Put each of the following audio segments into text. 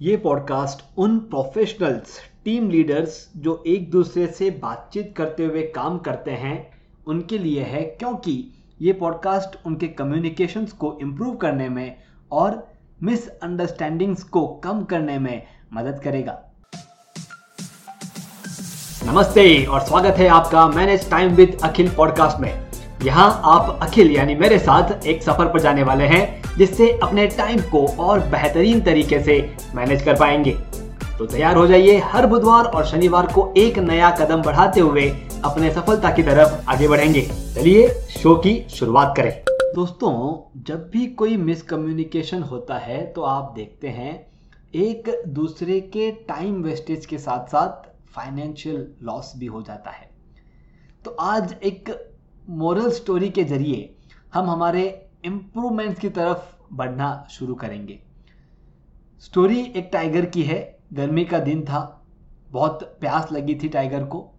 ये पॉडकास्ट उन professionals team leaders जो एक दूसरे से बातचीत करते हुए काम करते हैं, उनके लिए है क्योंकि ये पॉडकास्ट उनके कम्युनिकेशंस को इम्प्रूव करने में और मिसअंडरस्टैंडिंग्स को कम करने में मदद करेगा। नमस्ते और स्वागत है आपका manage time with Akhil podcast में। यहाँ आप अखिल यानी मेरे साथ एक सफ़र पर जाने वाले हैं। जिससे अपने टाइम को और बेहतरीन तरीके से मैनेज कर पाएँगे। तो तैयार हो जाइए हर बुधवार और शनिवार को एक नया कदम बढ़ाते हुए अपने सफलता की तरफ़ आगे बढ़ेंगे। चलिए शो की शुरुआत करें। दोस्तों, जब भी कोई मिसकम्युनिकेशन होता है तो आप देखते हैं, एक दूसरे के टाइम वेस्टेज के साथ साथ फाइनेंशियल लॉस भी हो जाता है। तो आज एक मोरल स्टोरी के ज़रिए हम हमारे इम्प्रूवमेंट्स की तरफ़ बढ़ना शुरू करेंगे। स्टोरी एक टाइगर की है। गर्मी का दिन था। बहुत प्यास लगी थी टाइगर को।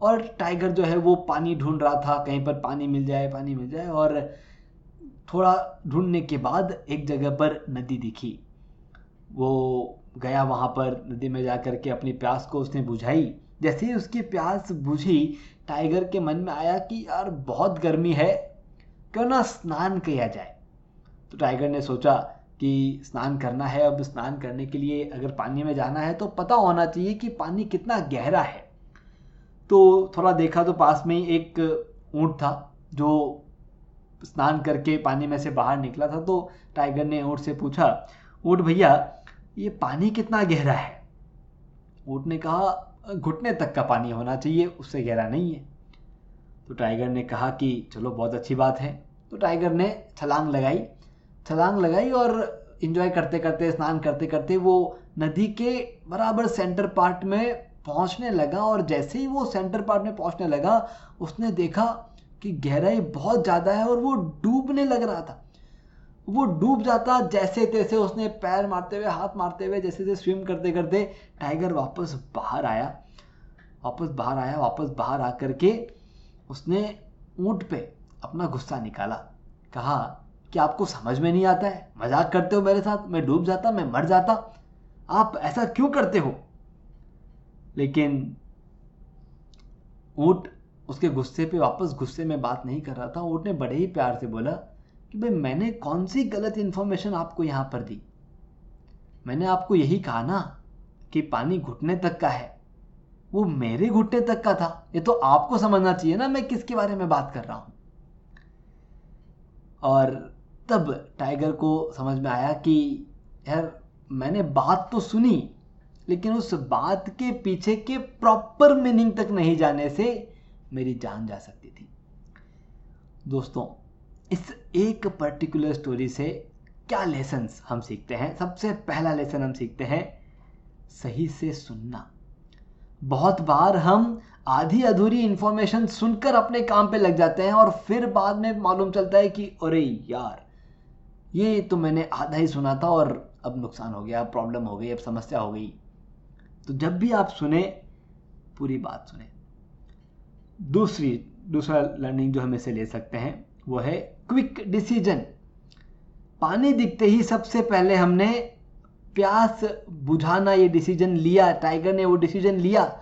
और टाइगर जो है वो पानी ढूंढ रहा था। कहीं पर पानी मिल जाए, पानी मिल जाए। और थोड़ा ढूँढने के बाद एक जगह पर नदी दिखी। वो गया वहाँ पर नदी में जा कर के अपनी प्यास को उसने बुझाई। जैसे ही उसकी प्यास बुझी टाइगर के मन में आया कि यार बहुत गर्मी है। क्यों ना स्नान किया जाए? तो टाइगर ने सोचा कि स्नान करना है, अब स्नान करने के लिए अगर पानी में जाना है तो पता होना चाहिए कि पानी कितना गहरा है। तो थोड़ा देखा तो पास में ही एक ऊँट था जो स्नान करके पानी में से बाहर निकला था। तो टाइगर ने ऊँट से पूछा, ऊँट भैया, ये पानी कितना गहरा है? ऊँट ने कहा, घुटने तक का पानी होना चाहिए, उससे गहरा नहीं है। तो टाइगर ने कहा कि, चलो, बहुत अच्छी बात है। तो टाइगर ने छलांग लगाई। छलांग लगाई और इन्जॉय करते करते, स्नान करते करते वो नदी के बराबर सेंटर पार्ट में पहुँचने लगा और जैसे ही वो सेंटर पार्ट में पहुँचने लगा, उसने देखा कि गहराई बहुत ज़्यादा है और वो डूबने लग रहा था। वो डूब जाता जैसे तैसे उसने पैर मारते हुए, हाथ मारते हुए, जैसे जैसे स्विम करते करते टाइगर वापस बाहर आया। वापस बाहर आया, वापस बाहर आकर के उसने ऊँट पे अपना गुस्सा निकाला। कहा कि आपको समझ में नहीं आता है? मज़ाक करते हो मेरे साथ, मैं डूब जाता, मैं मर जाता। आप ऐसा क्यों करते हो? लेकिन ऊँट उसके गुस्से पे वापस गुस्से में बात नहीं कर रहा था। ऊँट ने बड़े ही प्यार से बोला कि, भाई, मैंने कौन सी गलत इंफॉर्मेशन आपको यहाँ पर दी? मैंने आपको यही कहा ना कि पानी घुटने तक का है। वो मेरे घुटने तक का था। ये तो आपको समझना चाहिए ना मैं किसके बारे में बात कर रहा हूँ? और तब टाइगर को समझ में आया कि यार, मैंने बात तो सुनी, लेकिन उस बात के पीछे के प्रॉपर मीनिंग तक नहीं जाने से मेरी जान जा सकती थी। दोस्तों, इस एक पर्टिकुलर स्टोरी से क्या लेसन्स हम सीखते हैं? सबसे पहला लेसन हम सीखते हैं, सही से सुनना। बहुत बार हम आधी अधूरी इंफॉर्मेशन सुनकर अपने काम पे लग जाते हैं और फिर बाद में मालूम चलता है कि, अरे यार, ये तो मैंने आधा ही सुना था और अब नुकसान हो गया अब प्रॉब्लम हो गई, अब समस्या हो गई। तो जब भी आप सुने, पूरी बात सुने। दूसरी, दूसरा लर्निंग जो हम इसे ले सकते हैं, वो है क्विक डिसीज़न पानी दिखते ही सबसे पहले हमने प्यास बुझाना ये डिसीज़न लिया टाइगर ने वो डिसीज़न लिया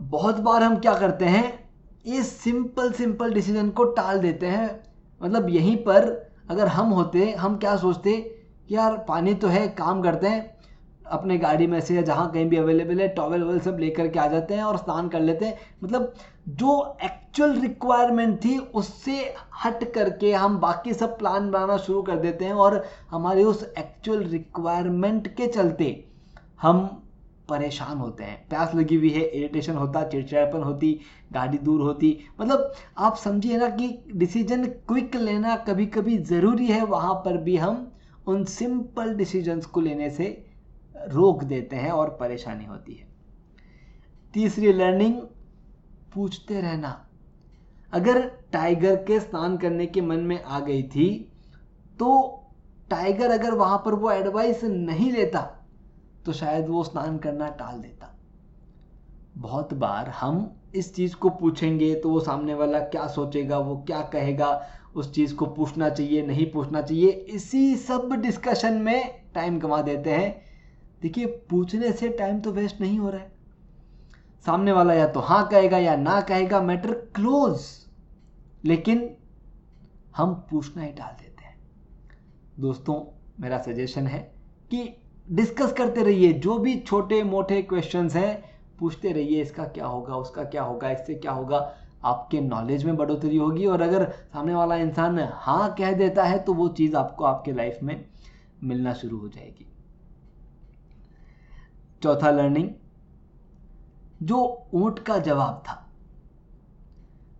बहुत बार हम क्या करते हैं, ये सिंपल सिंपल डिसीज़न को टाल देते हैं। मतलब यहीं पर अगर हम होते, हम क्या सोचते कि यार पानी तो है, काम करते हैं, अपने गाड़ी में से या जहाँ कहीं भी अवेलेबल है टॉवल वॉवल सब लेकर के आ जाते हैं और स्नान कर लेते हैं। मतलब जो एक्चुअल रिक्वायरमेंट थी, उससे हट करके हम बाकी सब प्लान बनाना शुरू कर देते हैं और हमारे उस एक्चुअल रिक्वायरमेंट के चलते हम परेशान होते हैं। प्यास लगी हुई है इरिटेशन होता, चिड़चिड़ापन होती, गाड़ी दूर होती। मतलब आप समझिए ना कि डिसीज़न क्विक लेना कभी कभी ज़रूरी है, वहाँ पर भी हम उन सिंपल डिसीजंस को लेने से रोक देते हैं और परेशानी होती है। तीसरी लर्निंग पूछते रहना। अगर टाइगर के स्नान करने के मन में आ गई थी तो टाइगर अगर वहाँ पर वो एडवाइस नहीं लेता तो शायद वो स्नान करना टाल देता। बहुत बार हम इस चीज़ को पूछेंगे तो वो सामने वाला क्या सोचेगा, वो क्या कहेगा, उस चीज़ को पूछना चाहिए, नहीं पूछना चाहिए, इसी सब डिस्कशन में टाइम कमा देते हैं। देखिए, पूछने से टाइम तो वेस्ट नहीं हो रहा है। सामने वाला या तो हाँ कहेगा या ना कहेगा मैटर क्लोज लेकिन हम पूछना ही डाल देते हैं। दोस्तों, मेरा सजेशन है कि डिस्कस करते रहिए। जो भी छोटे मोटे क्वेश्चंस हैं, पूछते रहिए इसका क्या होगा, उसका क्या होगा, इससे क्या होगा। आपके नॉलेज में बढ़ोतरी होगी और अगर सामने वाला इंसान हाँ कह देता है तो वो चीज़ आपको आपके लाइफ में मिलना शुरू हो जाएगी। चौथा लर्निंग जो ऊँट का जवाब था।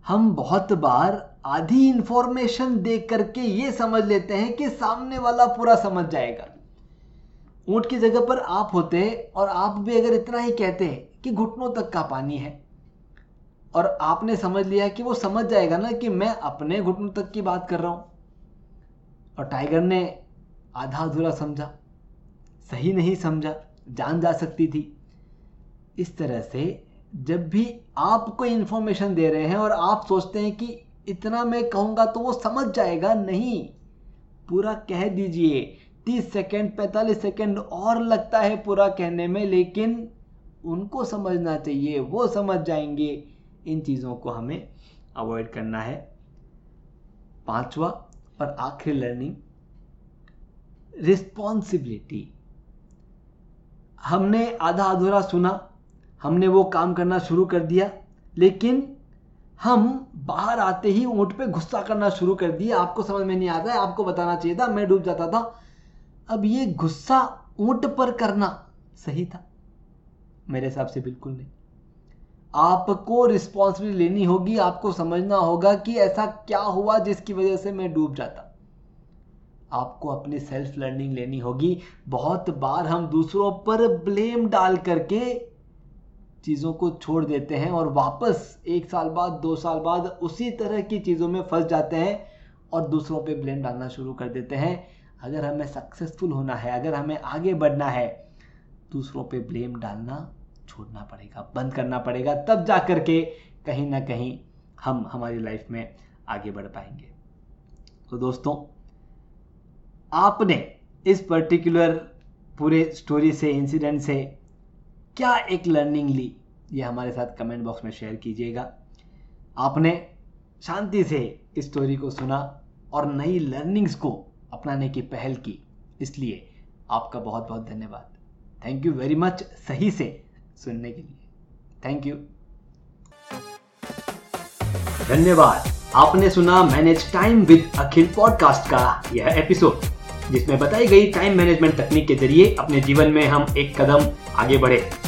हम बहुत बार आधी इंफॉर्मेशन देख करके ये समझ लेते हैं कि सामने वाला पूरा समझ जाएगा। ऊँट की जगह पर आप होते और आप भी अगर इतना ही कहते कि घुटनों तक का पानी है, और आपने समझ लिया कि वो समझ जाएगा ना कि मैं अपने घुटनों तक की बात कर रहा हूँ। और टाइगर ने आधा अधूरा समझा, सही नहीं समझा, जान जा सकती थी। इस तरह से जब भी आप कोई इंफॉर्मेशन दे रहे हैं और आप सोचते हैं कि इतना मैं कहूँगा तो वो समझ जाएगा, नहीं। पूरा कह दीजिए तीस सेकेंड, पैंतालीस सेकेंड और लगता है पूरा कहने में, लेकिन उनको समझना चाहिए, वो समझ जाएँगे। इन चीज़ों को हमें अवॉइड करना है। पांचवा और आखिरी लर्निंग रिस्पॉन्सिबिलिटी हमने आधा अधूरा सुना, हमने वो काम करना शुरू कर दिया, लेकिन हम बाहर आते ही ऊँट पे गुस्सा करना शुरू कर दिया आपको समझ में नहीं आता है, आपको बताना चाहिए था, मैं डूब जाता था। अब ये गुस्सा ऊँट पर करना सही था। मेरे हिसाब से बिल्कुल नहीं। आपको रिस्पॉन्सिबिलिटी लेनी होगी, आपको समझना होगा कि ऐसा क्या हुआ जिसकी वजह से मैं डूब जाता। आपको अपनी सेल्फ लर्निंग लेनी होगी। बहुत बार हम दूसरों पर ब्लेम डाल करके चीज़ों को छोड़ देते हैं और वापस एक साल बाद, दो साल बाद उसी तरह की चीज़ों में फंस जाते हैं और दूसरों पे ब्लेम डालना शुरू कर देते हैं। अगर हमें सक्सेसफुल होना है, अगर हमें आगे बढ़ना है, दूसरों पे ब्लेम डालना छोड़ना पड़ेगा, बंद करना पड़ेगा, तब जा कर के कहीं ना कहीं हम हमारी लाइफ में आगे बढ़ पाएँगे। तो दोस्तों, आपने इस पर्टिकुलर पूरे स्टोरी से इंसिडेंट से क्या एक लर्निंग ली, ये हमारे साथ कमेंट बॉक्स में शेयर कीजिएगा। आपने शांति से इस स्टोरी को सुना और नई लर्निंग्स को अपनाने की पहल की। इसलिए आपका बहुत बहुत धन्यवाद। थैंक यू वेरी मच सही से सुनने के लिए। थैंक यू धन्यवाद। आपने सुना manage time with Akhil podcast का यह एपिसोड जिसमें बताई गई टाइम मैनेजमेंट तकनीक के ज़रिए अपने जीवन में हम एक कदम आगे बढ़े।